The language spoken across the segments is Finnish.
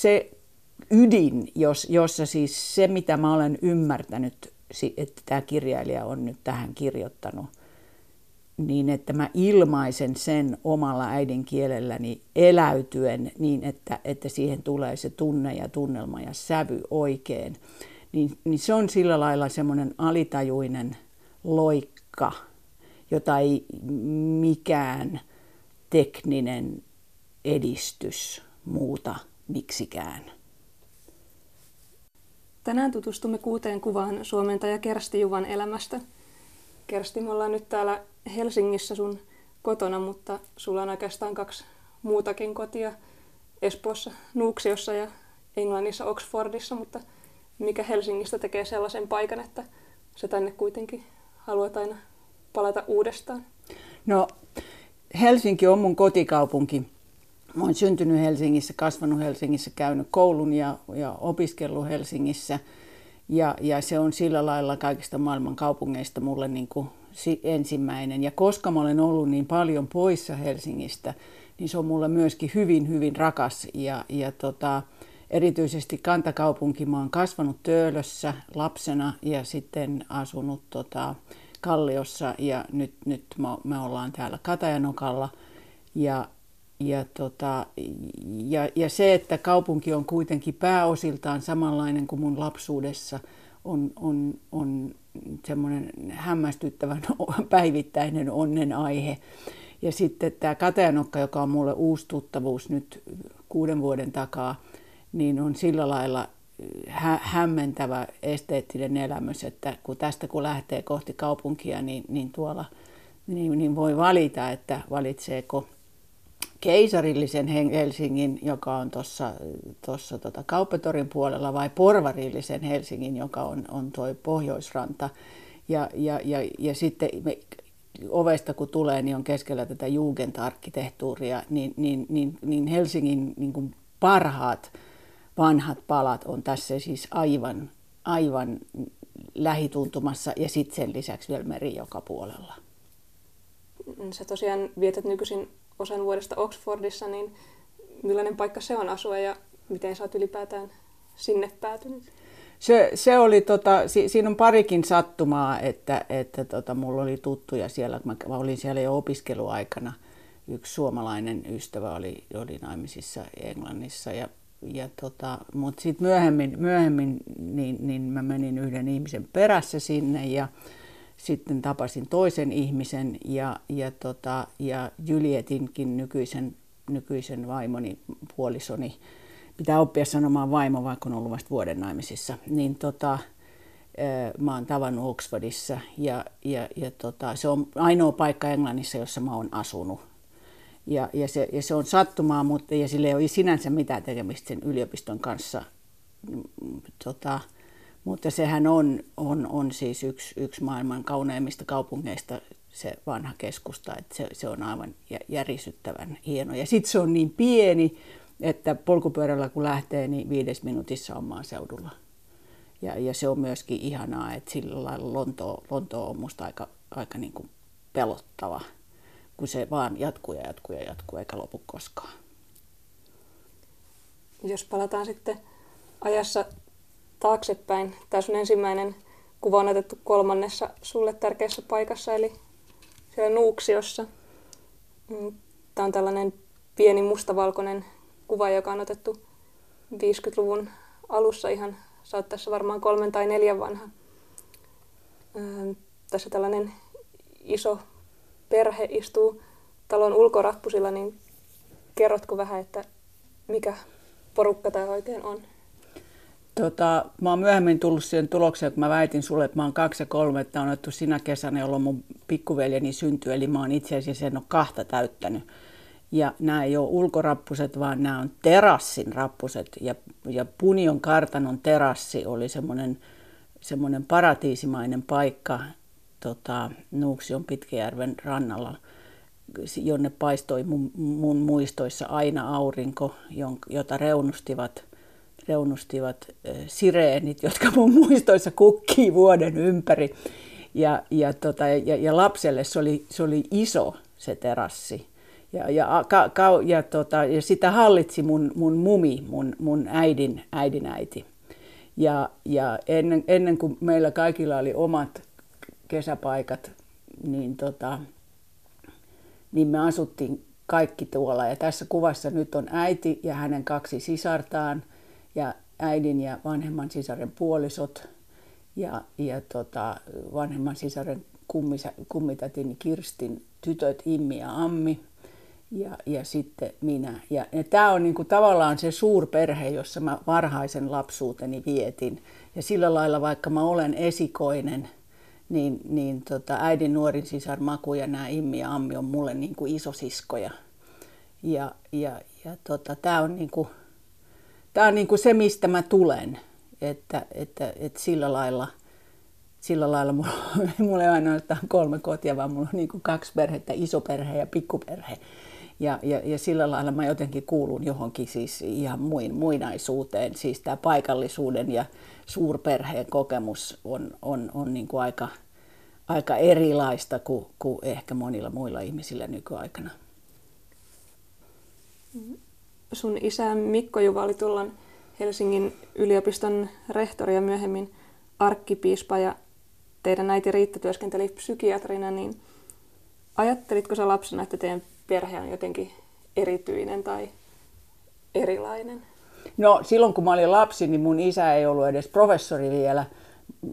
se ydin, jos, jossa siis se, mitä mä olen ymmärtänyt, että tämä kirjailija on nyt tähän kirjoittanut, niin että mä ilmaisen sen omalla äidinkielelläni eläytyen niin, että, että siihen tulee se tunne ja tunnelma ja sävy oikein, niin, niin se on sillä lailla semmoinen alitajuinen loikka, jota ei mikään tekninen edistys muuta miksikään. Tänään tutustumme kuuteen kuvaan suomentaja Kersti Juvan elämästä. Kersti, me ollaan nyt täällä Helsingissä sun kotona, mutta sulla on oikeastaan kaksi muutakin kotia Espoossa, Nuuksiossa ja Englannissa, Oxfordissa, mutta mikä Helsingistä tekee sellaisen paikan, että sä tänne kuitenkin haluat aina palata uudestaan? No, Helsinki on mun kotikaupunki. Mä oon syntynyt Helsingissä, kasvanut Helsingissä, käynyt koulun ja, ja opiskellut Helsingissä. Ja, ja se on sillä lailla kaikista maailman kaupungeista mulle niin kuin ensimmäinen. Ja koska mä olen ollut niin paljon poissa Helsingistä, niin se on mulle myöskin hyvin, hyvin rakas. Ja, ja tota, erityisesti kantakaupunki, mä oon kasvanut Töölössä lapsena ja sitten asunut tota, Kalliossa ja nyt, nyt me ollaan täällä Katajanokalla. Ja, ja, tota, ja, ja se, että kaupunki on kuitenkin pääosiltaan samanlainen kuin mun lapsuudessa, on, on, on semmoinen hämmästyttävän päivittäinen onnen aihe. Ja sitten tämä Katajanokka, joka on mulle uusi tuttavuus nyt kuuden vuoden takaa, niin on sillä lailla hä- hämmentävä esteettinen elämys, että kun tästä kun lähtee kohti kaupunkia, niin, niin tuolla niin, niin voi valita, että valitseeko keisarillisen Helsingin, joka on tuossa tota Kauppatorin puolella, vai porvarillisen Helsingin, joka on, on tuo Pohjoisranta. Ja, ja, ja, ja sitten me, ovesta kun tulee, niin on keskellä tätä Jugendarkkitehtuuria, niin, niin, niin, niin Helsingin niin kuin parhaat vanhat palat on tässä siis aivan, aivan lähituntumassa ja sitten sen lisäksi vielä meri joka puolella. Sä tosiaan vietät nykyisin osan vuodesta Oxfordissa, niin millainen paikka se on asua ja miten sä oot ylipäätään sinne päätynyt? Se, se oli, tota, si, siinä on parikin sattumaa, että, että tota, mulla oli tuttuja siellä, kun mä olin siellä jo opiskeluaikana. Yksi suomalainen ystävä oli, oli naimisissa Englannissa ja ja tota, mutta sitten myöhemmin, myöhemmin niin, niin mä menin yhden ihmisen perässä sinne ja sitten tapasin toisen ihmisen ja, ja, tota, ja Julietinkin nykyisen, nykyisen vaimoni, puolisoni, pitää oppia sanomaan vaimo, vaikka on ollut vasta vuoden naimisissa, niin tota, mä oon tavannut Oxfordissa ja, ja, ja tota, se on ainoa paikka Englannissa, jossa mä oon asunut. Ja, ja, se, ja se on sattumaa, mutta ja sille ei ole sinänsä mitään tekemistä sen yliopiston kanssa. Tota, mutta sehän on, on, on siis yksi, yksi maailman kauneimmista kaupungeista se vanha keskusta, että se, se on aivan järisyttävän hieno. Ja sitten se on niin pieni, että polkupyörällä kun lähtee, niin viides minuutissa on maaseudulla. Ja, ja se on myöskin ihanaa, että sillä lailla Lontoa, Lontoa on musta aika, aika niin kuin pelottava kun se vaan jatkuu ja jatkuu ja jatkuu eikä lopu koskaan. Jos palataan sitten ajassa taaksepäin, tämä sun ensimmäinen kuva on otettu kolmannessa sulle tärkeässä paikassa, eli siellä Nuuksiossa. Mm, tämä on tällainen pieni mustavalkoinen kuva, joka on otettu 50-luvun alussa ihan, sä oot tässä varmaan kolmen tai neljän vanha. Tässä tällainen iso perhe istuu talon ulkorappusilla, niin kerrotko vähän, että mikä porukka tämä oikein on? Tota, mä oon myöhemmin tullut siihen tulokseen, kun mä väitin sulle, että mä oon kaksi ja kolme, että on otettu sinä kesänä, jolloin mun pikkuveljeni syntyi, eli mä oon itse asiassa en ole kahta täyttänyt. Ja nämä ei ole ulkorappuset, vaan nämä on terassin rappuset. Ja, ja Punion kartanon terassi oli semmoinen semmoinen paratiisimainen paikka, tota, Nuuksion Pitkäjärven rannalla, jonne paistoi mun, mun muistoissa aina aurinko, jota reunustivat, reunustivat sireenit, jotka mun muistoissa kukkii vuoden ympäri. Ja, ja, tota, ja, ja lapselle se oli, se oli iso se terassi. Ja, ja, ka, ka, ja, tota, ja sitä hallitsi mun, mun mumi, mun, mun äidin, äidin äiti. Ja, ja ennen, ennen kuin meillä kaikilla oli omat kesäpaikat, niin, tota, niin me asuttiin kaikki tuolla. Ja tässä kuvassa nyt on äiti ja hänen kaksi sisartaan ja äidin ja vanhemman sisaren puolisot ja, ja tota, vanhemman sisaren kummisä, kummitätin Kirstin tytöt Immi ja Ammi ja, ja sitten minä. Ja, ja tämä on niinku tavallaan se suurperhe, jossa mä varhaisen lapsuuteni vietin. Ja sillä lailla, vaikka mä olen esikoinen, niin, niin tota, äidin nuorin sisar Maku ja nämä Immi ja Ammi on mulle niinku isosiskoja. Ja, ja, ja tota, tämä on, niinku, tää on niinku se, mistä mä tulen. Että, että, että sillä lailla – sillä lailla mulla, mulla ei ainoastaan kolme kotia, vaan mulla on niin kuin kaksi perhettä, iso perhe ja pikkuperhe. Ja, ja, ja sillä lailla mä jotenkin kuulun johonkin siis ihan muin, muinaisuuteen. Siis tämä paikallisuuden ja suurperheen kokemus on, on, on niin kuin aika, aika erilaista kuin, kuin ehkä monilla muilla ihmisillä nykyaikana. Sun isä Mikko Juva oli tullaan Helsingin yliopiston rehtori ja myöhemmin arkkipiispa ja teidän äiti Riitta työskenteli psykiatrina, niin ajattelitko sä lapsena, että teidän perhe on jotenkin erityinen tai erilainen? No silloin kun mä olin lapsi, niin mun isä ei ollut edes professori vielä.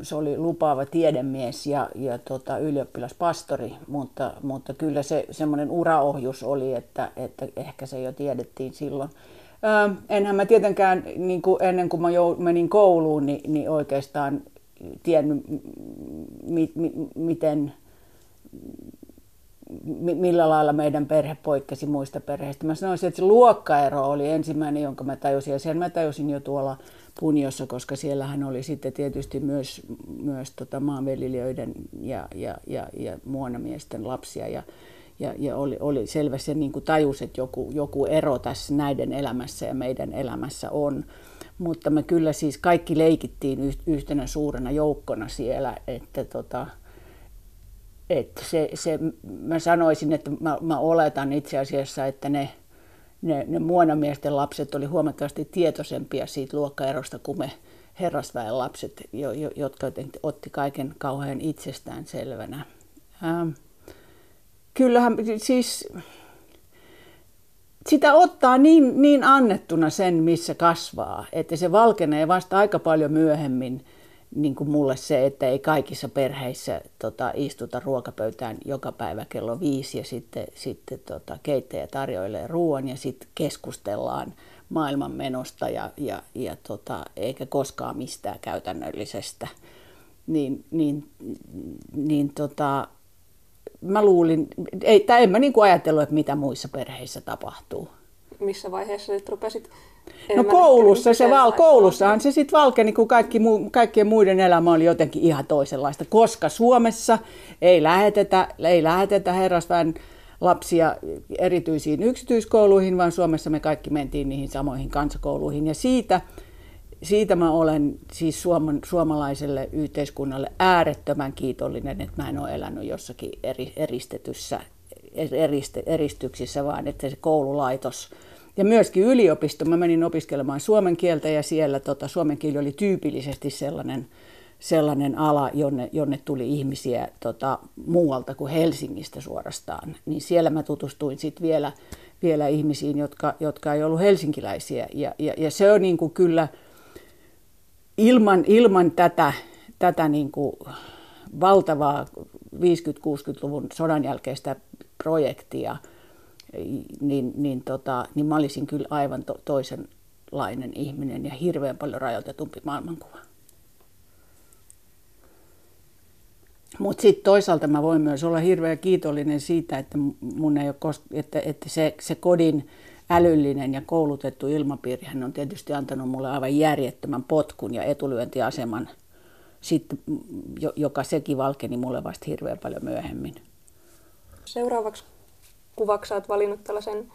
Se oli lupaava tiedemies ja, ja tota, ylioppilaspastori, mutta, mutta kyllä se semmoinen uraohjus oli, että, että ehkä se jo tiedettiin silloin. Öö, enhän mä tietenkään niin kuin ennen kuin mä menin kouluun, niin, niin oikeastaan tiennyt, mi, mi, miten, mi, millä lailla meidän perhe poikkesi muista perheistä. Mä sanoisin, että se luokkaero oli ensimmäinen, jonka mä tajusin. Ja sen mä tajusin jo tuolla Punjossa, koska siellähän oli sitten tietysti myös, myös tota maanviljelijöiden ja, ja, ja, ja muonamiesten lapsia. Ja, ja, ja oli, oli selvästi niin kuin tajus, että joku, joku ero tässä näiden elämässä ja meidän elämässä on mutta me kyllä siis kaikki leikittiin yhtenä suurena joukkona siellä, että tota, että se, se, mä sanoisin, että mä, mä oletan itse asiassa, että ne, ne, ne muonamiesten lapset oli huomattavasti tietoisempia siitä luokkaerosta kuin me herrasväen lapset, jo, jo, jotka otti kaiken kauhean itsestään selvänä. Ähm, kyllähän siis sitä ottaa niin, niin annettuna sen, missä kasvaa, että se valkenee vasta aika paljon myöhemmin niin kuin mulle se, että ei kaikissa perheissä tota, istuta ruokapöytään joka päivä kello viisi ja sitten, sitten tota, keittäjä tarjoilee ruoan ja sitten keskustellaan maailman menosta ja, ja, ja tota, eikä koskaan mistään käytännöllisestä. Niin, niin, niin tota, mä luulin, ei, tai en mä niin kuin ajatellut, että mitä muissa perheissä tapahtuu. Missä vaiheessa sitten rupesit No koulussa se val, koulussahan se sitten valkeni, kun kaikki mu, kaikkien muiden elämä oli jotenkin ihan toisenlaista, koska Suomessa ei lähetetä, ei lähetetä herrasväen lapsia erityisiin yksityiskouluihin, vaan Suomessa me kaikki mentiin niihin samoihin kansakouluihin. Ja siitä siitä mä olen siis suoman, suomalaiselle yhteiskunnalle äärettömän kiitollinen, että mä en ole elänyt jossakin eri, eristetyssä eriste, eristyksissä, vaan että se koululaitos ja myöskin yliopisto. Mä menin opiskelemaan suomen kieltä ja siellä tota, suomen kieli oli tyypillisesti sellainen, sellainen ala, jonne, jonne tuli ihmisiä tota, muualta kuin Helsingistä suorastaan. Niin siellä mä tutustuin sitten vielä, vielä ihmisiin, jotka, jotka ei ollut helsinkiläisiä. Ja, ja, ja se on niin kuin kyllä – ilman, ilman tätä, tätä niin kuin valtavaa 50-60-luvun sodan jälkeistä projektia, niin, niin, tota, niin mä olisin kyllä aivan to, toisenlainen ihminen ja hirveän paljon rajoitetumpi maailmankuva. Mutta sitten toisaalta mä voin myös olla hirveän kiitollinen siitä, että, mun ei ole kost- että, että se, se kodin älyllinen ja koulutettu ilmapiiri hän on tietysti antanut mulle aivan järjettömän potkun ja etulyöntiaseman, sitten, joka sekin valkeni mulle vasta hirveän paljon myöhemmin. Seuraavaksi kuvaksi olet valinnut tällaisen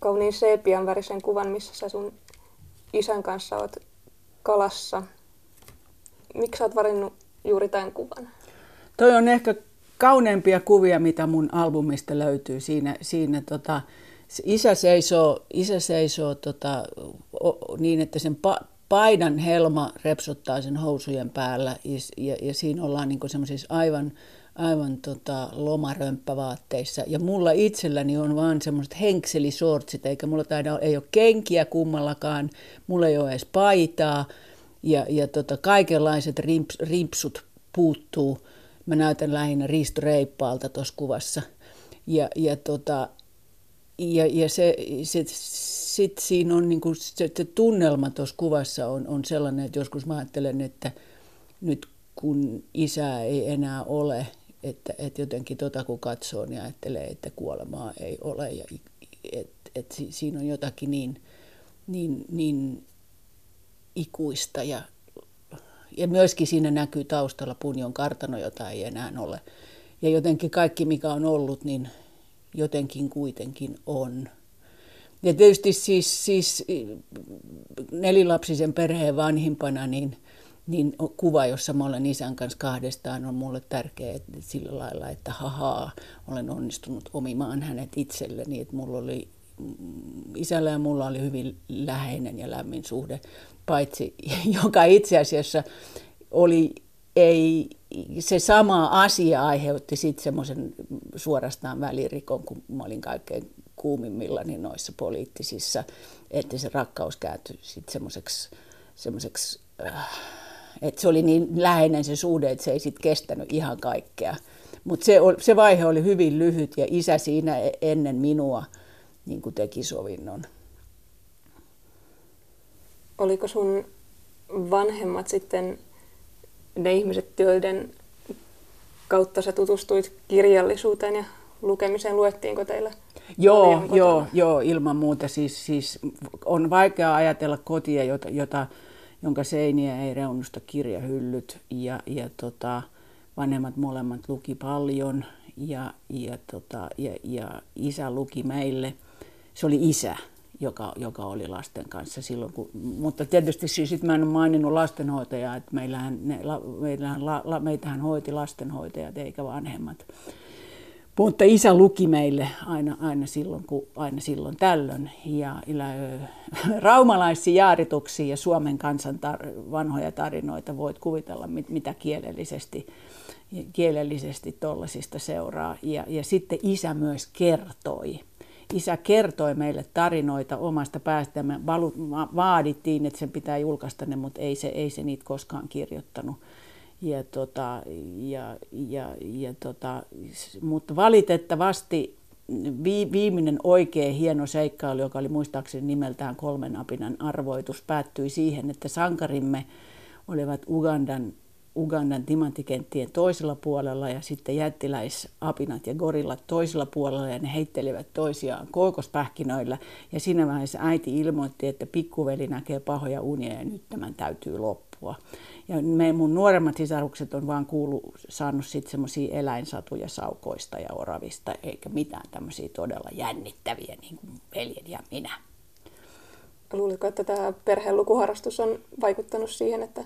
kauniin seepian värisen kuvan, missä sä sun isän kanssa oot kalassa. Miksi oot valinnut juuri tämän kuvan? Toi on ehkä kauneimpia kuvia, mitä mun albumista löytyy. Siinä, siinä tota, isä seisoo, isä seisoo tota, o, niin, että sen pa- paidan helma repsottaa sen housujen päällä ja, ja, ja siinä ollaan niin semmoisissa aivan, aivan tota, lomarömppävaatteissa. Ja mulla itselläni on vaan semmoiset henkselisortsit, eikä mulla taida, ei ole kenkiä kummallakaan, mulla ei ole edes paitaa ja, ja tota, kaikenlaiset rimps, rimpsut puuttuu. Mä näytän lähinnä Risto Reippaalta tuossa kuvassa. Ja, ja, tota, ja, ja se, se, sit siinä on niinku, se, se tunnelma tuossa kuvassa on, on sellainen, että joskus mä ajattelen, että nyt kun isää ei enää ole, että, että jotenkin tota kun katsoo, niin ajattelee, että kuolemaa ei ole. Ja että et siinä on jotakin niin, niin, niin ikuista ja, ja myöskin siinä näkyy taustalla Punjon kartano, jota ei enää ole. Ja jotenkin kaikki, mikä on ollut, niin jotenkin kuitenkin on. Ja tietysti siis, siis nelilapsisen perheen vanhimpana, niin, niin kuva, jossa mä olen isän kanssa kahdestaan, on mulle tärkeä että sillä lailla, että hahaa, olen onnistunut omimaan hänet itselleni. Että mulla oli, mm, isällä ja mulla oli hyvin läheinen ja lämmin suhde, paitsi joka itse asiassa oli, ei, se sama asia aiheutti sitten semmoisen suorastaan välirikon, kun mä olin kaikkein kuumimmillani noissa poliittisissa, että se rakkaus kääntyi sitten semmoiseksi, semmoiseksi äh, että se oli niin läheinen se suhde, että se ei sitten kestänyt ihan kaikkea. Mutta se, se vaihe oli hyvin lyhyt ja isä siinä e-, ennen minua niin kuin teki sovinnon. Oliko sun vanhemmat sitten ne ihmiset, joiden kautta sä tutustuit kirjallisuuteen ja lukemiseen, luettiinko teillä Joo, joo, joo, ilman muuta. Siis, siis on vaikea ajatella kotia, jota, jota, jonka seiniä ei reunusta kirjahyllyt. Ja, ja tota, vanhemmat molemmat luki paljon ja, ja, tota, ja, ja isä luki meille. Se oli isä, joka, joka oli lasten kanssa silloin. Kun, mutta tietysti siis sit mä en ole maininnut lastenhoitajaa, että meillähän, ne, meillähän, la, meitähän hoiti lastenhoitajat eikä vanhemmat. Mutta isä luki meille aina, aina, silloin, kun, aina silloin tällöin. Ja raumalaisia jaarituksia ja Suomen kansan tar- vanhoja tarinoita voit kuvitella, mit, mitä kielellisesti kielellisesti tollasista seuraa. Ja, ja sitten isä myös kertoi. Isä kertoi meille tarinoita omasta päästä. Me vaadittiin, että sen pitää julkaista ne, mutta ei se, ei se niitä koskaan kirjoittanut ja tota, ja, ja, ja tota, mutta valitettavasti vi, viimeinen oikein hieno seikkailu, joka oli muistaakseni nimeltään kolmen apinan arvoitus, päättyi siihen, että sankarimme olivat Ugandan, Ugandan timanttikenttien toisella puolella ja sitten jättiläisapinat ja gorillat toisella puolella ja ne heittelivät toisiaan kookospähkinöillä. Ja siinä vaiheessa äiti ilmoitti, että pikkuveli näkee pahoja unia ja nyt tämän täytyy loppua. Ja me, mun nuoremmat sisarukset on vaan kuullut, saanut sitten semmoisia eläinsatuja saukoista ja oravista, eikä mitään tämmöisiä todella jännittäviä, niin kuin veljen ja minä. Luuletko, että tämä perheen lukuharrastus on vaikuttanut siihen, että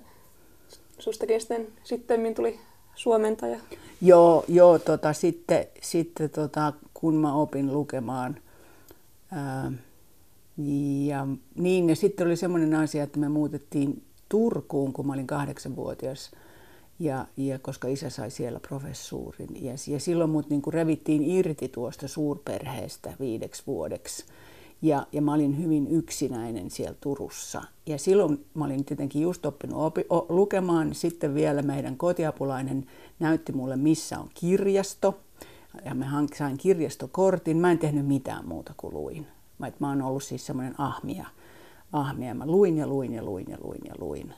sustakin sitten sitten tuli suomentaja? Joo, joo tota, sitten, sitten tota, kun mä opin lukemaan, ää, ja niin, ja sitten oli semmoinen asia, että me muutettiin Turkuun, kun mä olin kahdeksanvuotias. Ja, ja koska isä sai siellä professuurin. Ja, ja silloin mut niin revittiin irti tuosta suurperheestä viideksi vuodeksi. Ja, ja mä olin hyvin yksinäinen siellä Turussa. Ja silloin mä olin tietenkin just oppinut opi, o, lukemaan. Sitten vielä meidän kotiapulainen näytti mulle, missä on kirjasto. Ja mä sain kirjastokortin. Mä en tehnyt mitään muuta kuin luin. Mä, mä oon ollut siis semmoinen ahmia ahmia. Mä luin ja luin ja luin ja luin ja luin.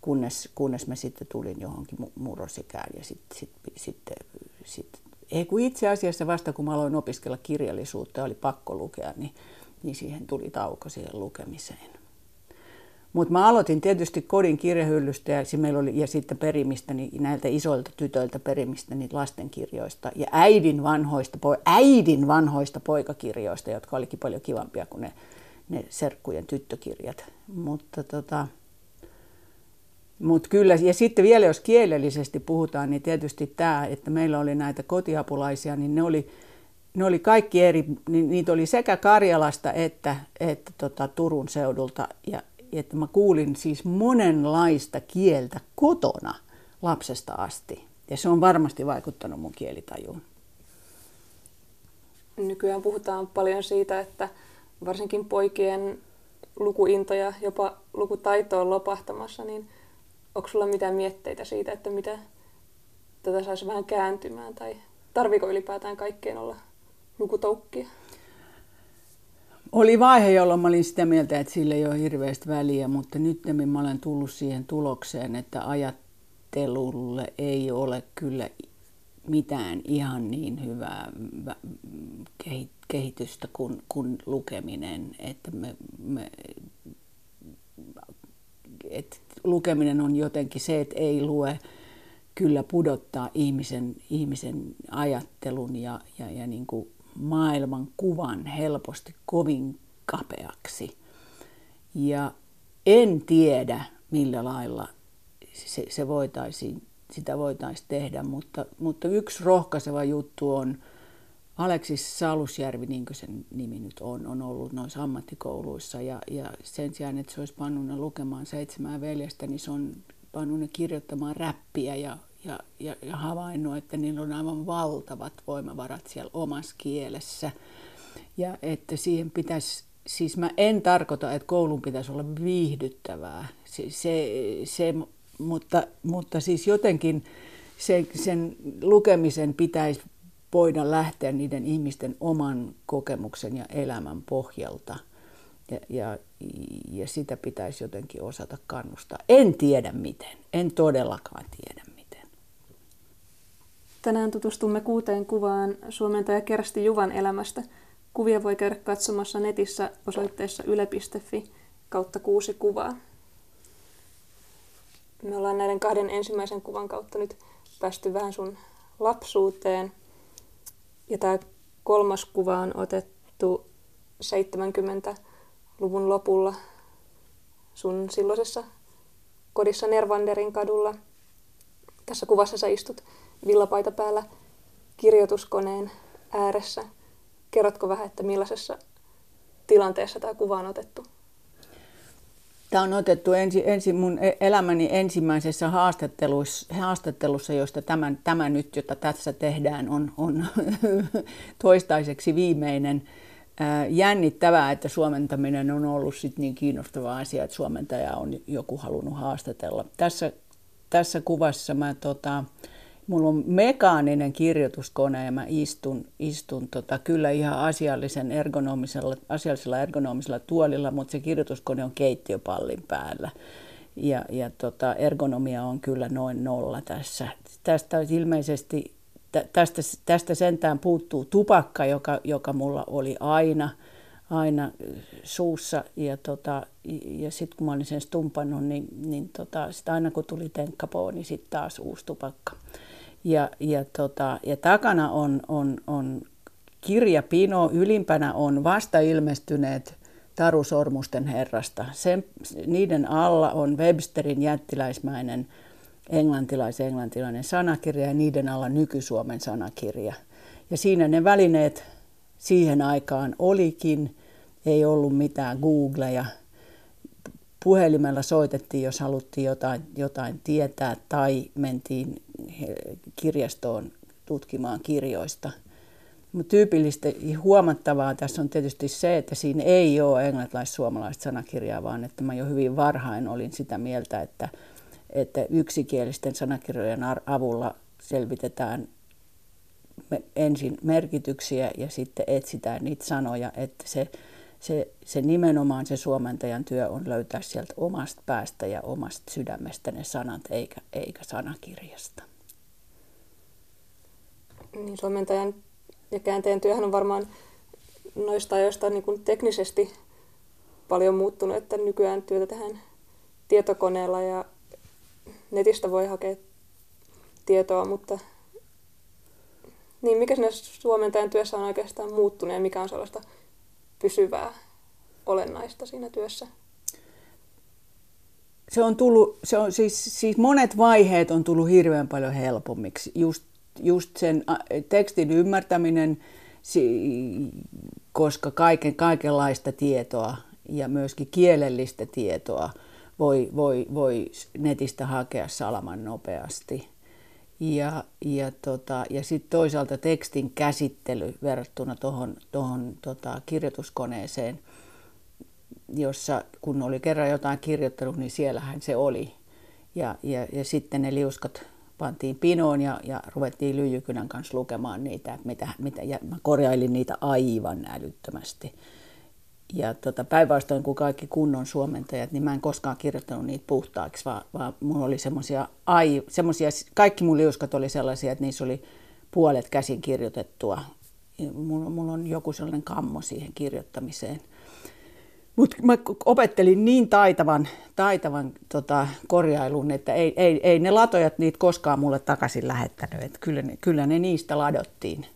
Kunnes, kunnes mä sitten tulin johonkin murrosikään ja sitten sit, sit, sit, ei kun itse asiassa vasta kun mä aloin opiskella kirjallisuutta ja oli pakko lukea, niin, niin siihen tuli tauko siihen lukemiseen. Mutta mä aloitin tietysti kodin kirjahyllystä ja, meillä oli, ja sitten perimistä, niin näiltä isoilta tytöiltä perimistä niitä lastenkirjoista ja äidin vanhoista, äidin vanhoista poikakirjoista, jotka olikin paljon kivampia kuin ne ne serkkujen tyttökirjat. Mutta tota, Mutta kyllä, ja sitten vielä jos kielellisesti puhutaan, niin tietysti tämä, että meillä oli näitä kotiapulaisia, niin ne oli, ne oli kaikki eri, niin niitä oli sekä Karjalasta että, että tota Turun seudulta. Ja että mä kuulin siis monenlaista kieltä kotona lapsesta asti. Ja se on varmasti vaikuttanut mun kielitajuun. Nykyään puhutaan paljon siitä, että varsinkin poikien lukuinto ja jopa lukutaito on lopahtamassa, niin onko sulla mitään mietteitä siitä, että mitä tätä saisi vähän kääntymään tai tarviko ylipäätään kaikkeen olla lukutoukkia? Oli vaihe, jolloin mä olin sitä mieltä, että sillä ei ole hirveästi väliä, mutta nyt mä olen tullut siihen tulokseen, että ajattelulle ei ole kyllä mitään ihan niin hyvää kehitystä kuin, kuin lukeminen. Että me, me, että lukeminen on jotenkin se, että ei lue, kyllä pudottaa ihmisen, ihmisen ajattelun ja, ja, ja niin kuin maailman kuvan helposti kovin kapeaksi. Ja en tiedä, millä lailla se, se voitaisiin, sitä voitaisiin tehdä, mutta, mutta yksi rohkaiseva juttu on, Aleksis Salusjärvi, niin kuin sen nimi nyt on, on ollut noissa ammattikouluissa ja, ja sen sijaan, että se olisi pannut ne lukemaan seitsemää veljestä, niin se on pannut ne kirjoittamaan räppiä ja, ja, ja, ja havainnut, että niillä on aivan valtavat voimavarat siellä omassa kielessä. Ja että siihen pitäisi, siis mä en tarkoita, että koulun pitäisi olla viihdyttävää, se, se, se, mutta, mutta siis jotenkin se, sen lukemisen pitäisi voida lähteä niiden ihmisten oman kokemuksen ja elämän pohjalta. Ja, ja, ja sitä pitäisi jotenkin osata kannustaa. En tiedä miten, en todellakaan tiedä miten. Tänään tutustumme kuuteen kuvaan suomentaja Kersti Juvan elämästä. Kuvia voi käydä katsomassa netissä osoitteessa yle.fi kautta kuusi kuvaa. Me ollaan näiden kahden ensimmäisen kuvan kautta nyt päästy vähän sun lapsuuteen – ja tämä kolmas kuva on otettu 70-luvun lopulla sun silloisessa kodissa Nervanderin kadulla. Tässä kuvassa sä istut villapaita päällä kirjoituskoneen ääressä. Kerrotko vähän, että millaisessa tilanteessa tämä kuva on otettu? Tämä on otettu ensi, ensi mun e- elämäni ensimmäisessä haastattelussa, haastattelussa josta tämä, tämä nyt, jota tässä tehdään, on, on toistaiseksi viimeinen. Jännittävää, että suomentaminen on ollut sit niin kiinnostava asia, että suomentaja on joku halunnut haastatella. Tässä, tässä kuvassa mä tota, mulla on mekaaninen kirjoituskone ja mä istun, istun tota, kyllä ihan asiallisen ergonomisella, asiallisella ergonomisella tuolilla, mutta se kirjoituskone on keittiöpallin päällä. Ja, ja tota, ergonomia on kyllä noin nolla tässä. Tästä ilmeisesti, tästä, tästä sentään puuttuu tupakka, joka, joka mulla oli aina, aina suussa. Ja, tota, ja sitten kun mä olin sen stumpannut, niin, niin tota, sit aina kun tuli tenkkapoo, niin sitten taas uusi tupakka. Ja, ja, tota, ja takana on, on, on kirjapino, ylimpänä on vasta ilmestyneet Taru Sormusten herrasta. Sen, niiden alla on Websterin jättiläismäinen englantilais-englantilainen sanakirja ja niiden alla nyky-Suomen sanakirja. Ja siinä ne välineet siihen aikaan olikin. Ei ollut mitään Googleja. Puhelimella soitettiin, jos haluttiin jotain, jotain tietää, tai mentiin kirjastoon tutkimaan kirjoista. Mutta tyypillistä huomattavaa tässä on tietysti se, että siinä ei ole englantilais-suomalaista sanakirjaa, vaan että mä jo hyvin varhain olin sitä mieltä, että, että yksikielisten sanakirjojen avulla selvitetään ensin merkityksiä ja sitten etsitään niitä sanoja, että se, se, se nimenomaan se suomentajan työ on löytää sieltä omasta päästä ja omasta sydämestä ne sanat eikä, eikä sanakirjasta. Niin suomentajan ja käänteen työhän on varmaan noista ajoista niin kuin teknisesti paljon muuttunut, että nykyään työtä tehdään tietokoneella ja netistä voi hakea tietoa, mutta niin mikä sinne suomentajan työssä on oikeastaan muuttunut ja mikä on sellaista pysyvää olennaista siinä työssä? se on tullut, se on siis, siis monet vaiheet on tullut hirveän paljon helpommiksi. Just, just sen tekstin ymmärtäminen, koska kaiken, kaikenlaista tietoa ja myöskin kielellistä tietoa voi, voi, voi netistä hakea salaman nopeasti. Ja, ja, tota, ja sitten toisaalta tekstin käsittely verrattuna tuohon tohon, tota, kirjoituskoneeseen, jossa kun oli kerran jotain kirjoittanut, niin siellähän se oli. Ja, ja, ja sitten ne liuskat pantiin pinoon ja, ja ruvettiin lyijykynän kanssa lukemaan niitä, mitä, mitä, ja mä korjailin niitä aivan älyttömästi. Ja tota, päinvastoin kuin kaikki kunnon suomentajat, niin mä en koskaan kirjoittanut niitä puhtaaksi, vaan, vaan mulla oli semmoisia, ai, semmosia, kaikki mun liuskat oli sellaisia, että niissä oli puolet käsin kirjoitettua. Mulla, mulla on joku sellainen kammo siihen kirjoittamiseen. Mutta mä opettelin niin taitavan, taitavan tota, korjailun, että ei, ei, ei ne latojat niitä koskaan mulle takaisin lähettänyt. Et kyllä, ne, kyllä ne niistä ladottiin.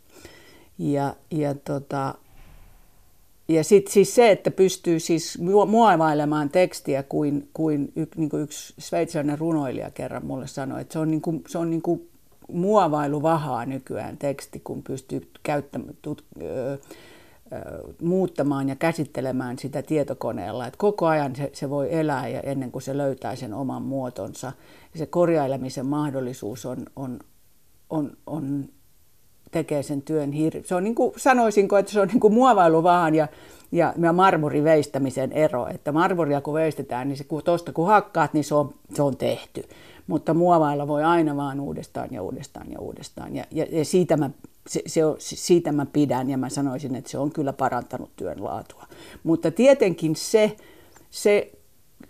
Ja, ja tota, ja sitten siis se, että pystyy siis muovailemaan tekstiä kuin, kuin, y, niin kuin yksi sveitsiläinen runoilija kerran mulle sanoi, että se on, niin kuin, se on niin kuin muovailuvahaa nykyään teksti, kun pystyy käyttämään, tut, ö, ö, muuttamaan ja käsittelemään sitä tietokoneella. Et koko ajan se, se voi elää ja ennen kuin se löytää sen oman muotonsa. Ja se korjailemisen mahdollisuus on, on, on, on tekee sen työn hir... Se on niin kuin, sanoisinko, että se on niin kuin muovailu vaan ja, ja, ja marmoriveistämisen ero. Että marmoria kun veistetään, niin se, kun tuosta kun hakkaat, niin se on, se on tehty. Mutta muovailla voi aina vaan uudestaan ja uudestaan ja uudestaan. Ja, ja, ja siitä, mä, se, se on, siitä mä pidän ja mä sanoisin, että se on kyllä parantanut työn laatua. Mutta tietenkin se, se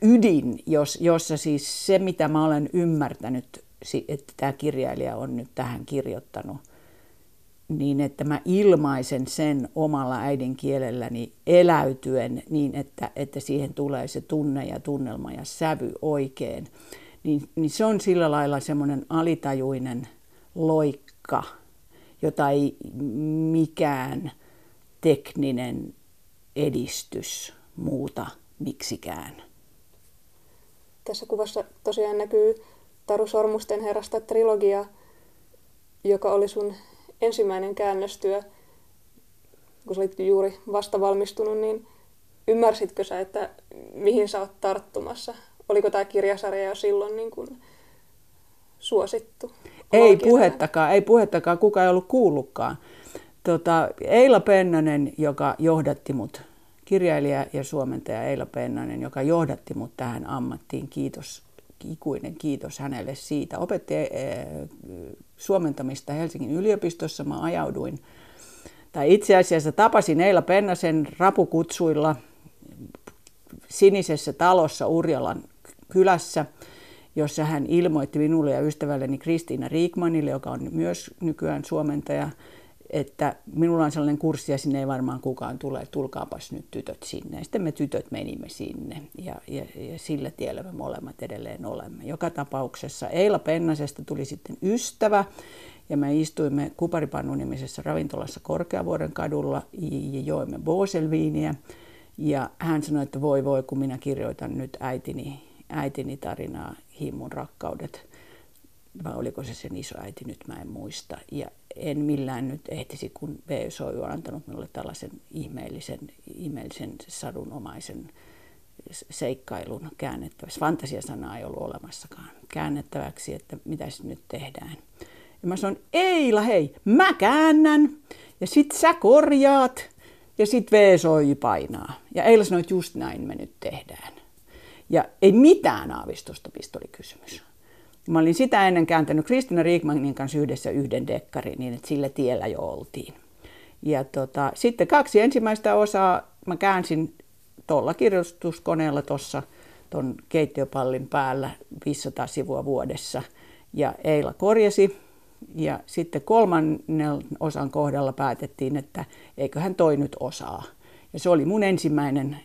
ydin, jos, jossa siis se, mitä mä olen ymmärtänyt, että tämä kirjailija on nyt tähän kirjoittanut – niin että mä ilmaisen sen omalla äidinkielelläni eläytyen niin, että, että siihen tulee se tunne ja tunnelma ja sävy oikein, niin, niin se on sillä lailla semmoinen alitajuinen loikka, jota ei mikään tekninen edistys muuta miksikään. Tässä kuvassa tosiaan näkyy Taru Sormusten herrasta trilogia, joka oli sun ensimmäinen käännöstyö, kun sä olit juuri vasta valmistunut, niin ymmärsitkö sä, että mihin sä oot tarttumassa? Oliko tämä kirjasarja jo silloin niin kuin suosittu? Ei puhettakaan, ei puhettakaan, kuka ei ollut kuullutkaan. Tota, Eila Pennanen, joka johdatti mut, kirjailija ja suomentaja Eila Pennanen, joka johdatti mut tähän ammattiin, kiitos ikuinen kiitos hänelle siitä. Opetti eh, suomentamista Helsingin yliopistossa. Mä ajauduin, tai itse asiassa tapasin Eila Pennasen rapukutsuilla sinisessä talossa Urjalan kylässä, jossa hän ilmoitti minulle ja ystävälleni Kristiina Riikmanille, joka on myös nykyään suomentaja, että minulla on sellainen kurssi ja sinne ei varmaan kukaan tule, tulkaapas nyt tytöt sinne. Ja sitten me tytöt menimme sinne ja, ja, ja sillä tiellä me molemmat edelleen olemme. Joka tapauksessa Eila Pennasesta tuli sitten ystävä ja me istuimme Kuparipannu-nimisessä ravintolassa Korkeavuoren kadulla ja joimme Boselviiniä. Ja hän sanoi, että voi voi, kun minä kirjoitan nyt äitini, äitini tarinaa, Himmun rakkaudet. Vai oliko se sen isoäiti, nyt mä en muista. Ja en millään nyt ehtisi, kun VSOY on antanut minulle tällaisen ihmeellisen, ihmeellisen sadunomaisen seikkailun käännettäväksi. Fantasiasanaa ei ollut olemassakaan käännettäväksi, että mitä nyt tehdään. Ja mä sanon, Eila hei, mä käännän ja sit sä korjaat ja sit VSOY painaa. Ja Eila sanoi, että just näin me nyt tehdään. Ja ei mitään aavistusta, oli kysymys. Mä olin sitä ennen kääntänyt Kristina Riikmanin kanssa yhdessä yhden dekkarin, niin että sillä tiellä jo oltiin. Ja tota, sitten kaksi ensimmäistä osaa mä käänsin tuolla kirjoituskoneella tuossa tuon keittiöpallin päällä 500 sivua vuodessa. Ja Eila korjasi. Ja sitten kolmannen osan kohdalla päätettiin, että eiköhän toi nyt osaa. Ja se oli mun ensimmäinen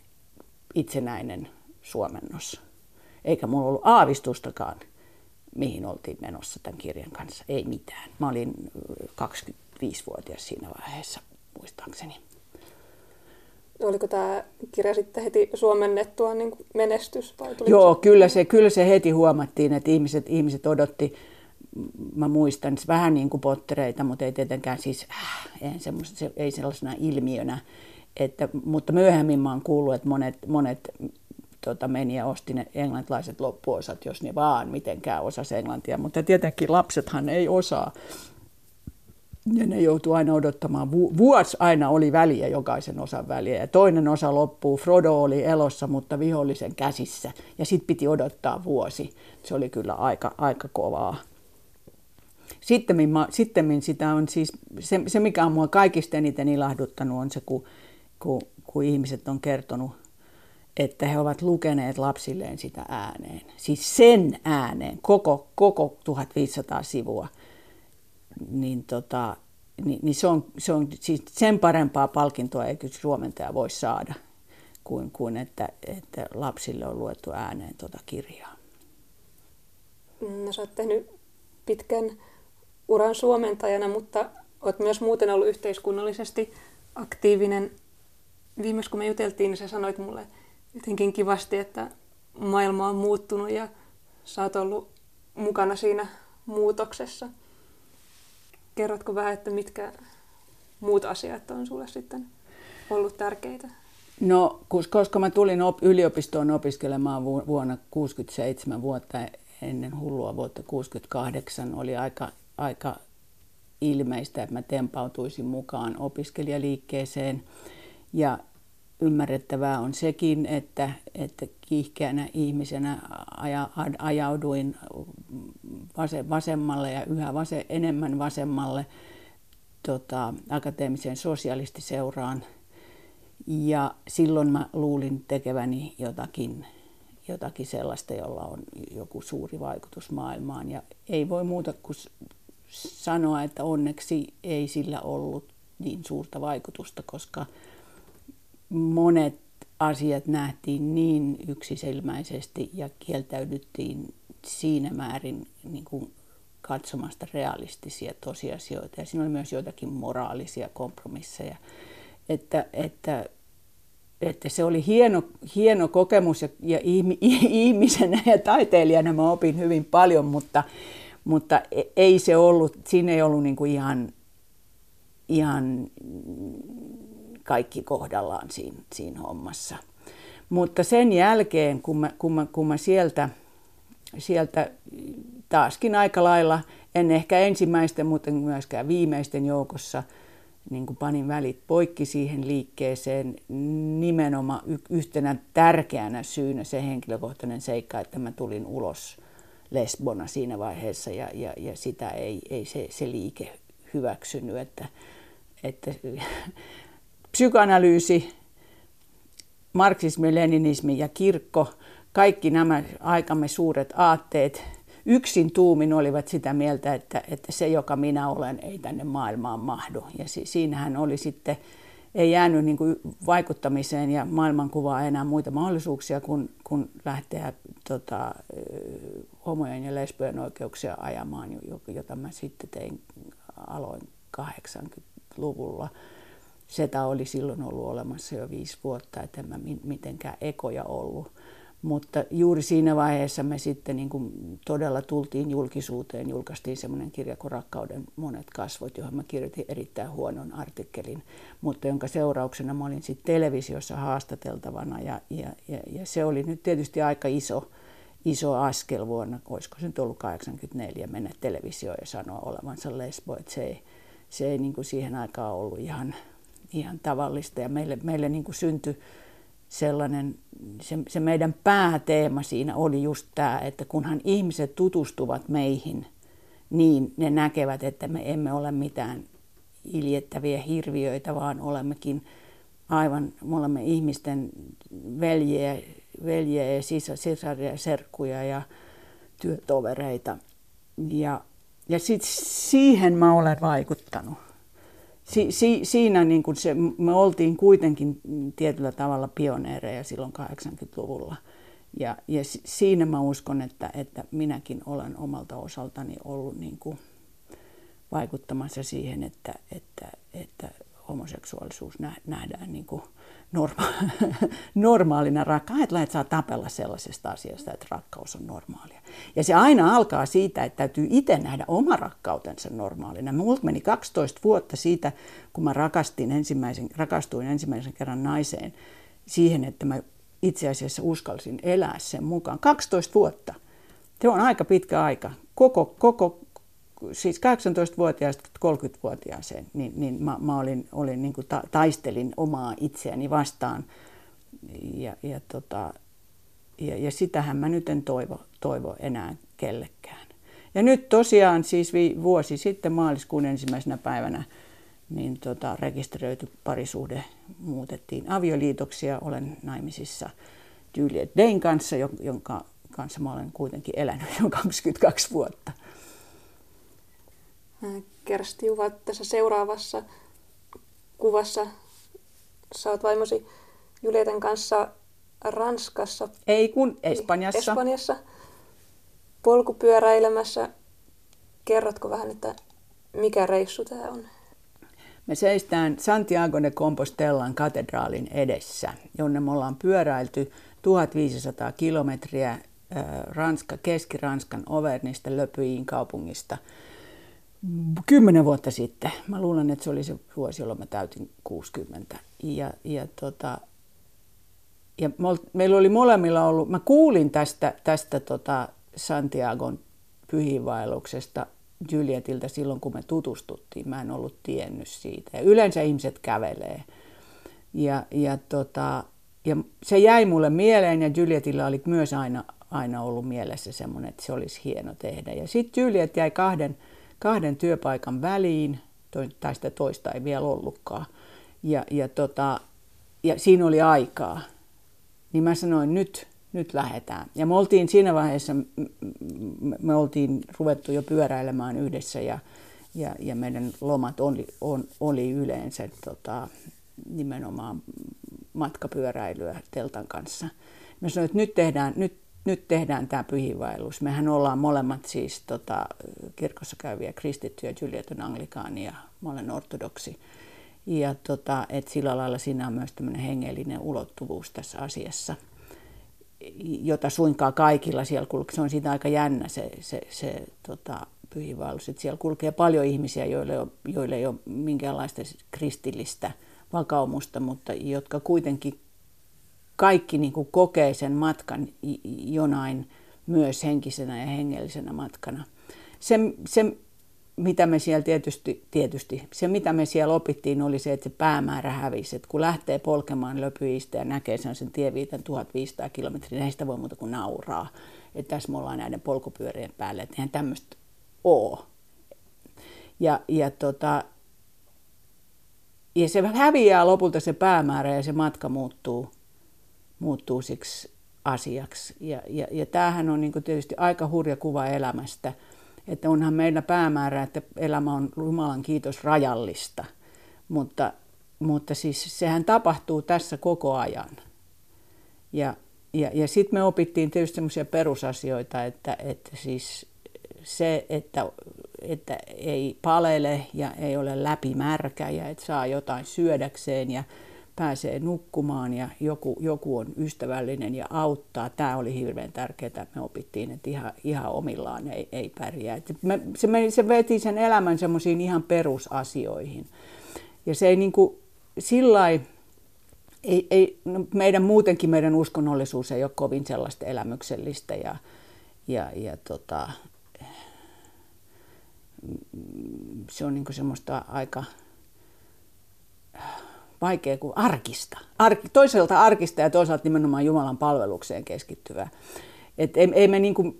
itsenäinen suomennos. Eikä mulla ollut aavistustakaan mihin oltiin menossa tämän kirjan kanssa. Ei mitään. Mä olin 25-vuotias siinä vaiheessa, muistaakseni. Oliko tämä kirja sitten heti suomennettua niin kuin menestys? Vai Joo, se? Kyllä, se, kyllä se heti huomattiin, että ihmiset, ihmiset odotti, mä muistan, vähän niin kuin pottereita, mutta ei tietenkään siis, äh, ei, ei sellaisena ilmiönä. Että, mutta myöhemmin mä oon kuullut, että monet, monet tota, meni ja osti ne englantilaiset loppuosat, jos ne vaan mitenkään osasi englantia. Mutta tietenkin lapsethan ei osaa. Ja ne joutuu aina odottamaan. Vuosi aina oli väliä, jokaisen osan väliä. Ja toinen osa loppuu. Frodo oli elossa, mutta vihollisen käsissä. Ja sitten piti odottaa vuosi. Se oli kyllä aika, aika kovaa. Sitten, sitä on siis, se, se mikä on mua kaikista eniten ilahduttanut on se, kun, kun, kun ihmiset on kertonut että he ovat lukeneet lapsilleen sitä ääneen. Siis sen ääneen, koko, koko 1500 sivua. Niin, tota, niin, niin se on, se on siis sen parempaa palkintoa ei kyllä suomentaja voi saada kuin, kuin että, että lapsille on luettu ääneen tuota kirjaa. No, sä oot tehnyt pitkän uran suomentajana, mutta olet myös muuten ollut yhteiskunnallisesti aktiivinen. Viimeis kun me juteltiin, niin sä sanoit mulle, jotenkin kivasti, että maailma on muuttunut ja sä oot ollut mukana siinä muutoksessa. Kerrotko vähän, että mitkä muut asiat on sulle sitten ollut tärkeitä? No, koska mä tulin op- yliopistoon opiskelemaan vuonna 67 vuotta ennen hullua vuotta 68, oli aika, aika ilmeistä, että mä tempautuisin mukaan opiskelijaliikkeeseen. Ja ymmärrettävää on sekin, että, että kiihkeänä ihmisenä aja, ajauduin vasemmalle ja yhä vase, enemmän vasemmalle tota, akateemisen sosialistiseuraan. Ja silloin mä luulin tekeväni jotakin, jotakin sellaista, jolla on joku suuri vaikutus maailmaan. Ja ei voi muuta kuin sanoa, että onneksi ei sillä ollut niin suurta vaikutusta, koska – monet asiat nähtiin niin yksiselmäisesti ja kieltäydyttiin siinä määrin niin kuin katsomasta realistisia tosiasioita. Ja siinä oli myös joitakin moraalisia kompromisseja. Että, että, että se oli hieno, hieno kokemus ja, ja ihmisenä ja taiteilijana mä opin hyvin paljon, mutta, mutta ei se ollut, siinä ei ollut niin kuin ihan, ihan kaikki kohdallaan siinä, siinä hommassa. Mutta sen jälkeen, kun mä, kun mä, kun mä sieltä, sieltä taaskin aika lailla, en ehkä ensimmäisten, mutta myöskään viimeisten joukossa, niin kuin panin välit poikki siihen liikkeeseen, nimenomaan yhtenä tärkeänä syynä se henkilökohtainen seikka, että mä tulin ulos lesbona siinä vaiheessa ja, ja, ja sitä ei, ei se, se liike hyväksynyt, että, että psykoanalyysi, marksismi, leninismi ja kirkko, kaikki nämä aikamme suuret aatteet yksin tuumin olivat sitä mieltä, että, että se, joka minä olen, ei tänne maailmaan mahdu. Ja si, siinähän oli sitten, ei jäänyt niin kuin vaikuttamiseen ja maailmankuvaan enää muita mahdollisuuksia kuin, kuin lähteä tota, homojen ja lesbojen oikeuksia ajamaan, jota mä sitten tein, aloin 80-luvulla Seta oli silloin ollut olemassa jo viisi vuotta, että en mä mitenkään ekoja ollut. Mutta juuri siinä vaiheessa me sitten niin kuin todella tultiin julkisuuteen, julkaistiin semmoinen kirja kuin Rakkauden monet kasvot, johon mä kirjoitin erittäin huonon artikkelin, mutta jonka seurauksena mä olin sitten televisiossa haastateltavana ja, ja, ja, ja se oli nyt tietysti aika iso, iso askel vuonna, olisiko se nyt ollut 84, mennä televisioon ja sanoa olevansa lesbo, että se ei, se ei niin kuin siihen aikaan ollut ihan ihan tavallista ja meille, meille niin kuin syntyi sellainen, se, se meidän pääteema siinä oli just tämä, että kunhan ihmiset tutustuvat meihin, niin ne näkevät, että me emme ole mitään iljettäviä hirviöitä, vaan olemmekin aivan, me olemme ihmisten veljeä, veljeä ja sisaria, serkkuja ja työtovereita. Ja, ja sit siihen mä olen vaikuttanut si, si, siinä niin kuin se, me oltiin kuitenkin tietyllä tavalla pioneereja silloin 80-luvulla. Ja, ja siinä mä uskon, että, että minäkin olen omalta osaltani ollut niin kuin vaikuttamassa siihen, että, että, että homoseksuaalisuus nähdään niin kuin norma- normaalina rakkaus. Ajatellaan, että saa tapella sellaisesta asiasta, että rakkaus on normaalia. Ja se aina alkaa siitä, että täytyy itse nähdä oma rakkautensa normaalina. Multa meni 12 vuotta siitä, kun mä rakastin ensimmäisen, rakastuin ensimmäisen kerran naiseen, siihen, että mä itse asiassa uskalsin elää sen mukaan. 12 vuotta. Se on aika pitkä aika. Koko, koko siis 18-vuotiaasta 30-vuotiaaseen, niin, niin mä, mä olin, olin niin kuin ta, taistelin omaa itseäni vastaan. Ja, ja, tota, ja, ja sitähän mä nyt en toivo, toivo enää kellekään. Ja nyt tosiaan siis vi, vuosi sitten maaliskuun ensimmäisenä päivänä niin tota, rekisteröity parisuhde muutettiin avioliitoksi ja olen naimisissa Juliet Dayn kanssa, jonka kanssa mä olen kuitenkin elänyt jo 22 vuotta. Kersti Juva, tässä seuraavassa kuvassa sä oot vaimosi Julieten kanssa Ranskassa. Ei kun Espanjassa. Espanjassa polkupyöräilemässä. Kerrotko vähän, että mikä reissu tämä on? Me seistään Santiago de Compostellan katedraalin edessä, jonne me ollaan pyöräilty 1500 kilometriä Ranska, Keski-Ranskan Overnista Löpyin kaupungista – kymmenen vuotta sitten. Mä luulen, että se oli se vuosi, jolloin mä täytin 60. Ja, ja, tota, ja meillä oli molemmilla ollut, mä kuulin tästä, tästä tota Santiagon pyhiinvaelluksesta Julietilta silloin, kun me tutustuttiin. Mä en ollut tiennyt siitä. Ja yleensä ihmiset kävelee. Ja, ja, tota, ja se jäi mulle mieleen ja Julietilla oli myös aina, aina ollut mielessä semmoinen, että se olisi hieno tehdä. Ja sitten Juliet jäi kahden kahden työpaikan väliin, tai sitä toista ei vielä ollutkaan. Ja, ja, tota, ja siinä oli aikaa. Niin mä sanoin, nyt, nyt lähdetään. Ja me oltiin siinä vaiheessa, me oltiin ruvettu jo pyöräilemään yhdessä ja, ja, ja meidän lomat oli, on, oli yleensä tota, nimenomaan matkapyöräilyä teltan kanssa. Mä sanoin, että nyt tehdään, nyt nyt tehdään tämä pyhiinvaellus. Mehän ollaan molemmat siis tota, kirkossa käyviä kristittyjä, Juliet on anglikaani ja mä olen ortodoksi. Ja tota, et sillä lailla siinä on myös tämmöinen hengellinen ulottuvuus tässä asiassa, jota suinkaan kaikilla siellä kulkee. Se on siitä aika jännä se, se, se tota, pyhiinvaellus. Et siellä kulkee paljon ihmisiä, joille ole, joille ei ole minkäänlaista kristillistä vakaumusta, mutta jotka kuitenkin kaikki niin kuin kokee sen matkan jonain myös henkisenä ja hengellisenä matkana. Se, se mitä me siellä tietysti, tietysti, se mitä me siellä opittiin oli se, että se päämäärä hävisi. Että kun lähtee polkemaan löpyistä ja näkee sen, sen tieviitan 1500 kilometriä, niin ei sitä voi muuta kuin nauraa. Että tässä me ollaan näiden polkupyörien päälle, että eihän tämmöistä ole. Ja, ja, tota, ja se häviää lopulta se päämäärä ja se matka muuttuu muuttuu siksi asiaksi. Ja, ja, ja tämähän on niin tietysti aika hurja kuva elämästä, että onhan meillä päämäärä, että elämä on Jumalan kiitos rajallista, mutta, mutta siis sehän tapahtuu tässä koko ajan. Ja, ja, ja sitten me opittiin tietysti sellaisia perusasioita, että, että siis se, että, että ei palele ja ei ole läpimärkä ja että saa jotain syödäkseen ja pääsee nukkumaan ja joku, joku on ystävällinen ja auttaa. Tämä oli hirveän tärkeää. Me opittiin, että ihan, ihan omillaan ei, ei pärjää. Että me, se, me, se veti sen elämän semmoisiin ihan perusasioihin. Ja se ei niin kuin sillä ei, ei, no meidän muutenkin meidän uskonnollisuus ei ole kovin sellaista elämyksellistä ja, ja, ja tota, se on niin semmoista aika vaikea kuin arkista. Arki, toisaalta arkista ja toisaalta nimenomaan Jumalan palvelukseen keskittyvää. Et ei, ei, me niinku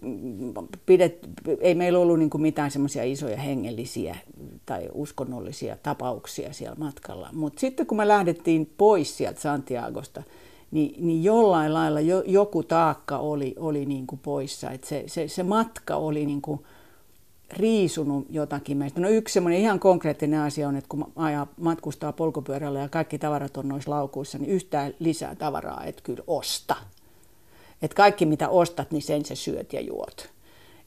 pidet, ei meillä ollut niinku mitään semmoisia isoja hengellisiä tai uskonnollisia tapauksia siellä matkalla. Mutta sitten kun me lähdettiin pois sieltä Santiagosta, niin, niin jollain lailla jo, joku taakka oli, oli niinku poissa. Et se, se, se matka oli niinku, riisunut jotakin meistä. No yksi semmoinen ihan konkreettinen asia on, että kun ajaa, matkustaa polkupyörällä ja kaikki tavarat on noissa laukuissa, niin yhtään lisää tavaraa et kyllä osta. Että kaikki mitä ostat, niin sen sä syöt ja juot.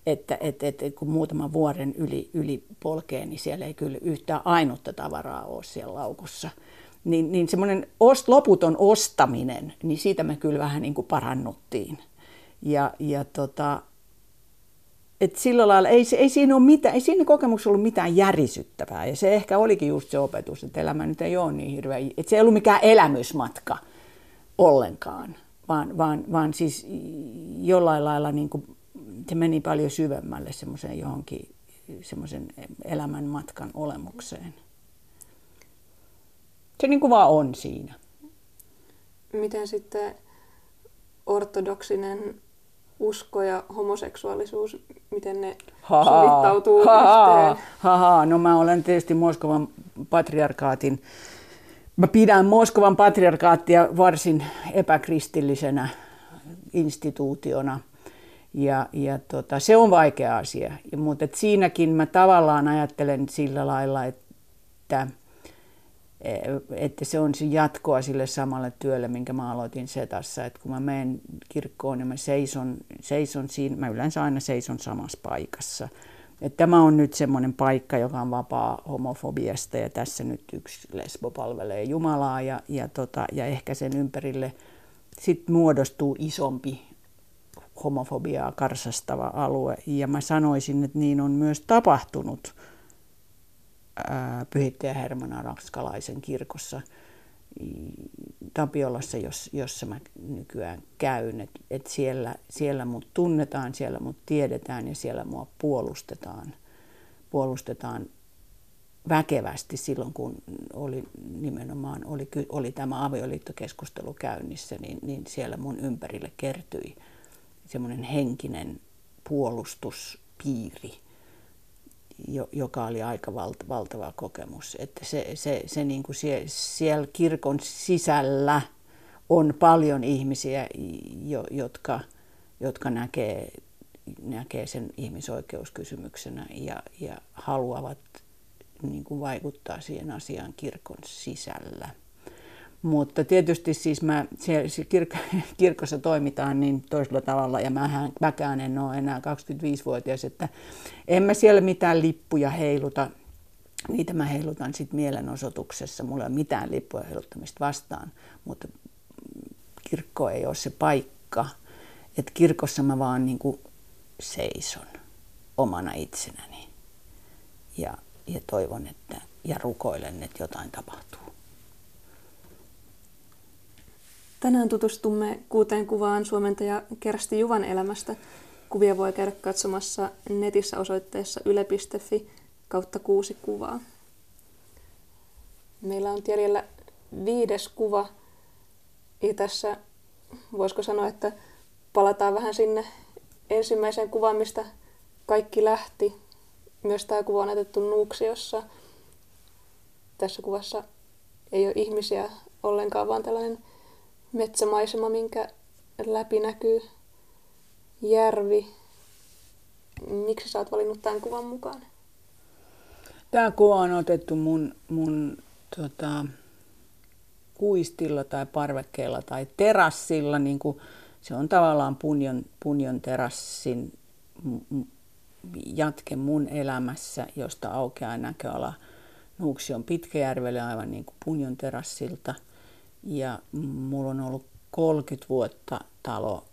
että et, et, et, kun muutaman vuoden yli, yli polkee, niin siellä ei kyllä yhtään ainutta tavaraa ole siellä laukussa. Niin, niin semmoinen ost, loputon ostaminen, niin siitä me kyllä vähän niin kuin parannuttiin. Ja, ja tota, et sillä lailla ei, ei, siinä ole mitään, ei siinä kokemuksessa ollut mitään järisyttävää. Ja se ehkä olikin just se opetus, että elämä nyt ei ole niin hirveä. Että se ei ollut mikään elämysmatka ollenkaan, vaan, vaan, vaan siis jollain lailla niin kuin, se meni paljon syvemmälle semmoiseen johonkin semmoisen elämän matkan olemukseen. Se niin kuin vaan on siinä. Miten sitten ortodoksinen usko ja homoseksuaalisuus, miten ne ha sovittautuu ha yhteen? Ha no mä olen tietysti Moskovan patriarkaatin, mä pidän Moskovan patriarkaattia varsin epäkristillisenä instituutiona. Ja, ja tota, se on vaikea asia, mutta siinäkin mä tavallaan ajattelen sillä lailla, että että se on se jatkoa sille samalle työlle, minkä mä aloitin Setassa. Että kun mä menen kirkkoon ja mä seison, seison siinä, mä yleensä aina seison samassa paikassa. Että tämä on nyt semmoinen paikka, joka on vapaa homofobiasta ja tässä nyt yksi lesbo palvelee Jumalaa ja, ja, tota, ja ehkä sen ympärille sitten muodostuu isompi homofobiaa karsastava alue. Ja mä sanoisin, että niin on myös tapahtunut pyhittäjä Hermana Ranskalaisen kirkossa Tapiolassa, jos, jossa mä nykyään käyn. Et, et siellä, siellä mut tunnetaan, siellä mut tiedetään ja siellä mua puolustetaan, puolustetaan väkevästi silloin, kun oli nimenomaan oli, oli tämä avioliittokeskustelu käynnissä, niin, niin siellä mun ympärille kertyi semmoinen henkinen puolustuspiiri – joka oli aika valtava kokemus. Että se, se, se niin kuin siellä, siellä kirkon sisällä on paljon ihmisiä, jotka, jotka näkee, näkee sen ihmisoikeuskysymyksenä ja, ja haluavat niin kuin vaikuttaa siihen asiaan kirkon sisällä. Mutta tietysti siis mä, siellä kirk- kirkossa toimitaan niin toisella tavalla ja mähän, mäkään en ole enää 25-vuotias, että en mä siellä mitään lippuja heiluta. Niitä mä heilutan sitten mielenosoituksessa. Mulla ei ole mitään lippuja heiluttamista vastaan, mutta kirkko ei ole se paikka. Että kirkossa mä vaan niin kuin seison omana itsenäni ja, ja toivon, että ja rukoilen, että jotain tapahtuu. Tänään tutustumme kuuteen kuvaan suomentaja Kersti Juvan elämästä. Kuvia voi käydä katsomassa netissä osoitteessa yle.fi kautta kuusi kuvaa. Meillä on jäljellä viides kuva. Ja tässä voisiko sanoa, että palataan vähän sinne ensimmäiseen kuvaan, mistä kaikki lähti. Myös tämä kuva on otettu Nuuksiossa. Tässä kuvassa ei ole ihmisiä ollenkaan, vaan tällainen metsämaisema, minkä läpi näkyy järvi. Miksi sä oot valinnut tämän kuvan mukaan? Tämä kuva on otettu mun, mun tota, kuistilla tai parvekkeella tai terassilla. Niin kuin se on tavallaan punjon, punjon terassin jatke mun elämässä, josta aukeaa näköala Nuuksion Pitkäjärvelle aivan niin kuin punjon terassilta – ja mulla on ollut 30 vuotta talo,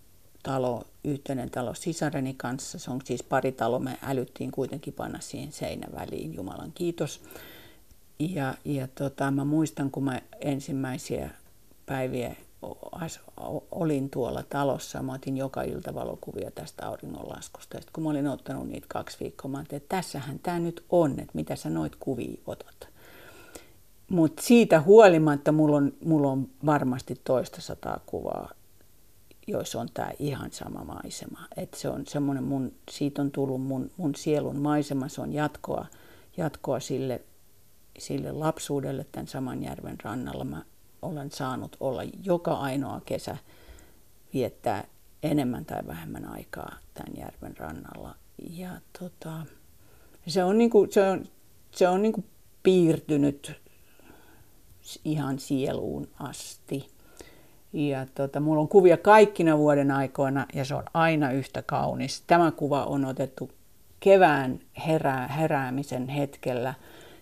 talo, yhteinen talo sisareni kanssa. Se on siis pari talo, me älyttiin kuitenkin panna siihen seinän väliin, Jumalan kiitos. Ja, ja tota, mä muistan, kun mä ensimmäisiä päiviä olin tuolla talossa, mä otin joka ilta valokuvia tästä auringonlaskusta. Ja kun mä olin ottanut niitä kaksi viikkoa, mä ajattelin, että tässähän tämä nyt on, että mitä sä noit kuvia otat. Mutta siitä huolimatta mulla on, mulla on varmasti toista sataa kuvaa, joissa on tämä ihan sama maisema. Et se on semmoinen mun, siitä on tullut mun, mun sielun maisema, se on jatkoa, jatkoa sille, sille lapsuudelle tämän saman järven rannalla. Mä olen saanut olla joka ainoa kesä viettää enemmän tai vähemmän aikaa tämän järven rannalla. Ja tota, se on, niinku, se on, se on niinku piirtynyt ihan sieluun asti. Ja tota, mulla on kuvia kaikkina vuoden aikoina ja se on aina yhtä kaunis. Tämä kuva on otettu kevään herää, heräämisen hetkellä.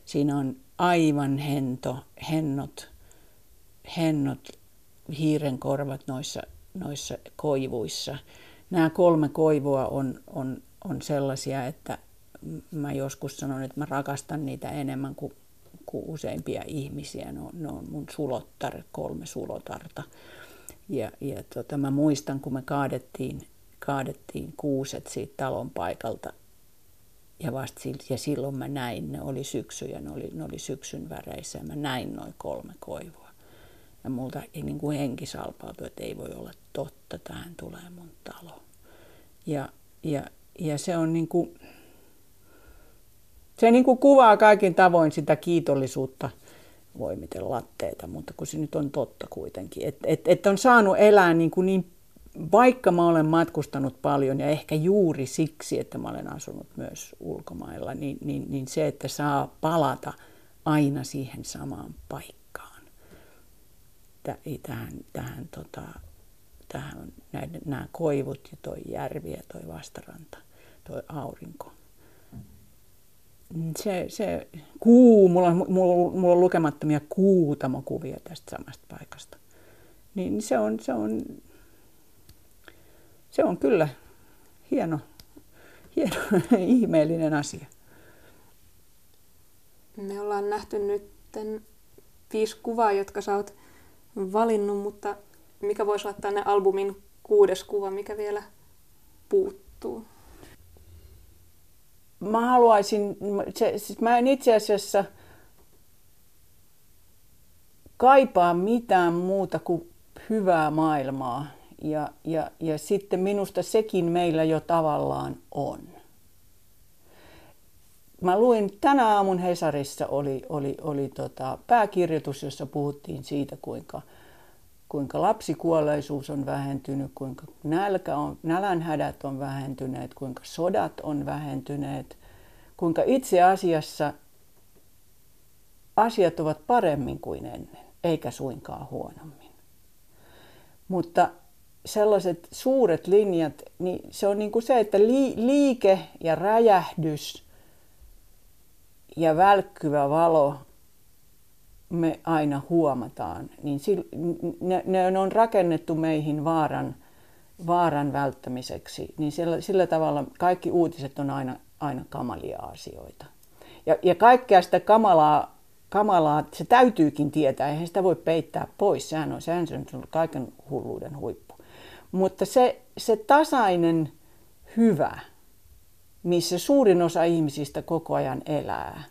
Siinä on aivan hento, hennot, hennot hiiren korvat noissa, noissa koivuissa. Nämä kolme koivua on, on, on sellaisia, että mä joskus sanon, että mä rakastan niitä enemmän kuin, kuin useimpia ihmisiä. Ne on, ne on mun sulottar, kolme sulotarta. Ja, ja tota, mä muistan, kun me kaadettiin, kaadettiin kuuset siitä talon paikalta. Ja, vasta, ja silloin mä näin, ne oli syksy ja ne oli, ne oli syksyn väreissä ja mä näin noin kolme koivua. Ja multa ei niin kuin henki salpautui, että ei voi olla totta, tähän tulee mun talo. Ja, ja, ja se on niin kuin, se niin kuin kuvaa kaikin tavoin sitä kiitollisuutta, voi miten latteita, mutta kun se nyt on totta kuitenkin. Että et, et on saanut elää niin, kuin niin, vaikka mä olen matkustanut paljon ja ehkä juuri siksi, että mä olen asunut myös ulkomailla, niin, niin, niin se, että saa palata aina siihen samaan paikkaan. Tähän, tähän, tota, tähän näiden, nämä koivut ja toi järvi ja toi vastaranta, toi aurinko se, se kuu, mulla on, mulla, mulla on lukemattomia kuutamokuvia tästä samasta paikasta. Niin se on, se on, se on kyllä hieno, hieno ihmeellinen asia. Me ollaan nähty nyt viisi kuvaa, jotka sä oot valinnut, mutta mikä voisi olla tänne albumin kuudes kuva, mikä vielä puuttuu? Mä haluaisin, se, siis mä en itse asiassa kaipaa mitään muuta kuin hyvää maailmaa. Ja, ja, ja sitten minusta sekin meillä jo tavallaan on. Mä luin tänä aamun Hesarissa oli, oli, oli tota pääkirjoitus, jossa puhuttiin siitä, kuinka, kuinka lapsikuolleisuus on vähentynyt, kuinka nälkä on, nälänhädät on vähentyneet, kuinka sodat on vähentyneet, kuinka itse asiassa asiat ovat paremmin kuin ennen, eikä suinkaan huonommin. Mutta sellaiset suuret linjat, niin se on niin kuin se, että liike ja räjähdys ja välkkyvä valo me aina huomataan, niin ne, ne on rakennettu meihin vaaran, vaaran välttämiseksi. Niin sillä, sillä tavalla kaikki uutiset on aina, aina kamalia asioita. Ja, ja kaikkea sitä kamalaa, kamalaa, se täytyykin tietää, eihän sitä voi peittää pois, sehän on, sehän on kaiken hulluuden huippu. Mutta se, se tasainen hyvä, missä suurin osa ihmisistä koko ajan elää,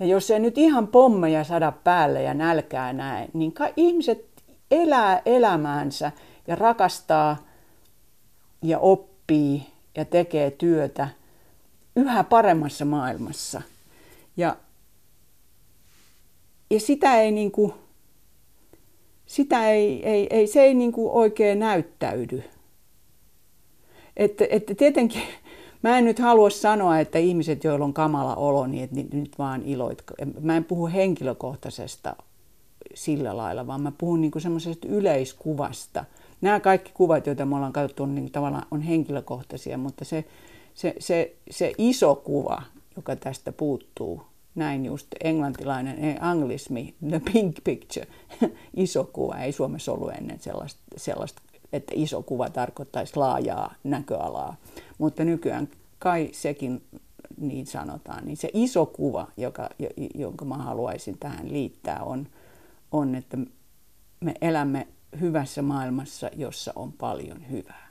ja jos ei nyt ihan pommeja sada päälle ja nälkää näe, niin ihmiset elää elämäänsä ja rakastaa ja oppii ja tekee työtä yhä paremmassa maailmassa. Ja, ja sitä ei niin kuin, sitä ei, ei, ei, se ei niin kuin oikein näyttäydy. Että, että tietenkin Mä en nyt halua sanoa, että ihmiset, joilla on kamala olo, niin että nyt vaan iloit. Mä en puhu henkilökohtaisesta sillä lailla, vaan mä puhun niin semmoisesta yleiskuvasta. Nämä kaikki kuvat, joita me ollaan katsottu, niin tavallaan on henkilökohtaisia, mutta se, se, se, se iso kuva, joka tästä puuttuu, näin just englantilainen anglismi, the pink picture, iso kuva, ei Suomessa ollut ennen sellaista, sellaista että iso kuva tarkoittaisi laajaa näköalaa. Mutta nykyään kai sekin niin sanotaan, niin se iso kuva, joka, jonka mä haluaisin tähän liittää, on, on, että me elämme hyvässä maailmassa, jossa on paljon hyvää.